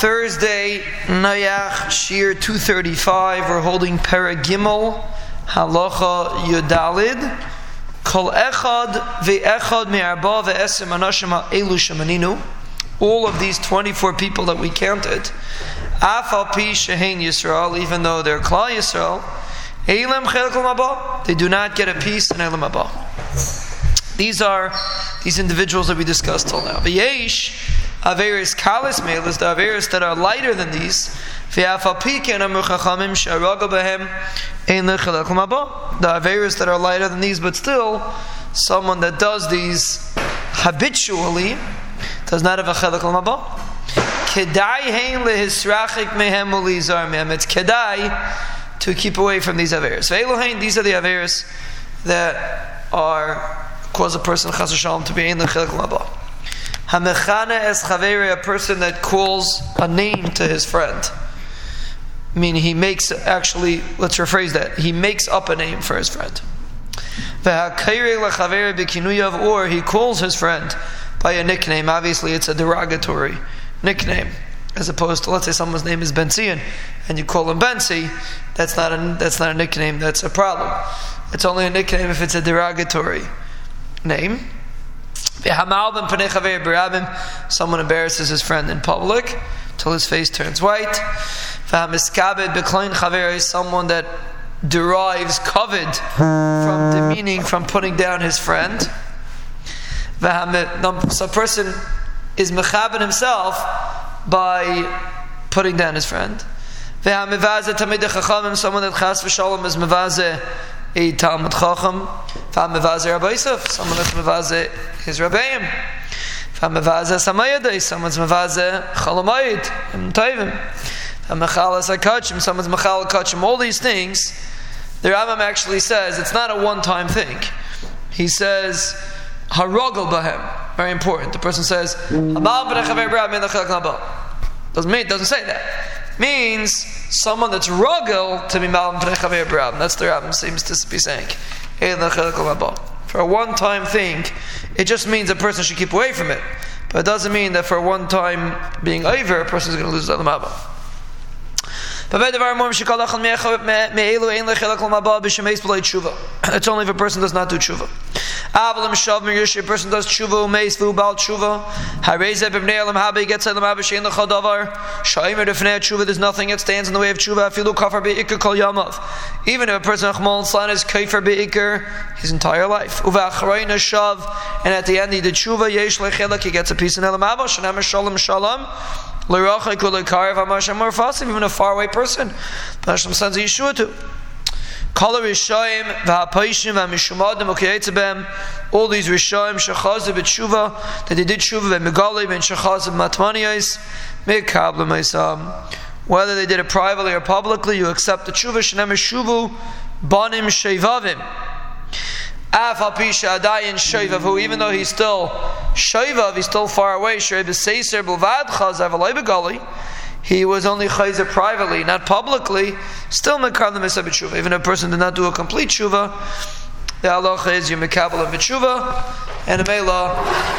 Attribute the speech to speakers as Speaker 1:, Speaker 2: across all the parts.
Speaker 1: Thursday, Nayach Shir 235. We're holding Paragimel, Halacha Yudalid. Kol Echad ve'echad me'arba ve'esim anashim ha'elu shemaninu. All of these 24 people that we counted, Afal Pi Shehein Yisrael, even though they're Klal Yisrael, Elam Chelkel Mabah, they do not get a piece in Elam Mabah. These are these individuals that we discussed till now. V'yesh Averis Kalis Melis, the Averis that are lighter than these, the Averis that are lighter than these, but still, someone that does these habitually does not have a Chelak Mabah. Kedai hein lehisrachik mehem ulizar mehem. It's kedai to keep away from these Averis. Ve'elohein, these are the Averis that are cause a person chas to be in the Chelak Mabah. Hamechana es chavere, a person that calls a name to his friend. I mean, he makes, actually, let's rephrase that, he makes up a name for his friend. Or he calls his friend by a nickname. Obviously, it's a derogatory nickname. As opposed to, let's say someone's name is Benzion, and you call him Bensi, that's not a, that's not a nickname, that's a problem. It's only a nickname if it's a derogatory name. Someone embarrasses his friend in public till his face turns white. Someone that derives covet from demeaning, from putting down his friend. So a person is mechabed himself by putting down his friend. Someone that chas v'shalom is mevazeh a Talmid Chacham, Fam Mevaze Rabbi Yosef, someone that's Mevaze his Rabbeim, Fam Mevaze Samayadai, someone's Mevaze Chalamayid, Im Tevim, Fam Mechalas HaKachim, someone's Mechal HaKachim, all these things, the Rambam actually says it's not a one-time thing. He says, Harogel Bahem, very important. The person says, Doesn't mean, doesn't say that means someone that's ruggle to be malam. That's the Rambam seems to be saying. For a one-time thing, it just means a person should keep away from it. But it doesn't mean that for a one-time being over, a person is going to lose the Abba. It's only if a person does not do tshuva. Avalim shav mir person does tshuva umeis vu bal tshuva. Hareze b'bnei elam habe gets elam habe shein lecha davar. Shaimer defnei tshuva, there's nothing that stands in the way of tshuva. Afilu kafar be'ikr kol yamav. Even if a person achmol slan is kafar his entire life. Uva acharayna shav, and at the end he did tshuva, yesh lechelak, he gets a piece in elam habe, shanam shalom shalom. Even a faraway person, Hashem sends a Yeshua to. All these Rishoim shechazu b'tshuva that they did tshuva b'megalim and shechazu b'matmaniyos mekabla meisam. Um, whether they did it privately or publicly, you accept the tshuva shenem shuvu banim shevavim. Even though he's still Shaivav, he's still far away. He was only chayzer privately, not publicly. Still the tshuva. Even a person did not do a complete tshuva. The halacha is you mekabel of tshuva, and a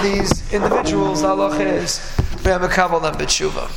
Speaker 1: these individuals, the halacha is we have mekabel them b'tshuva.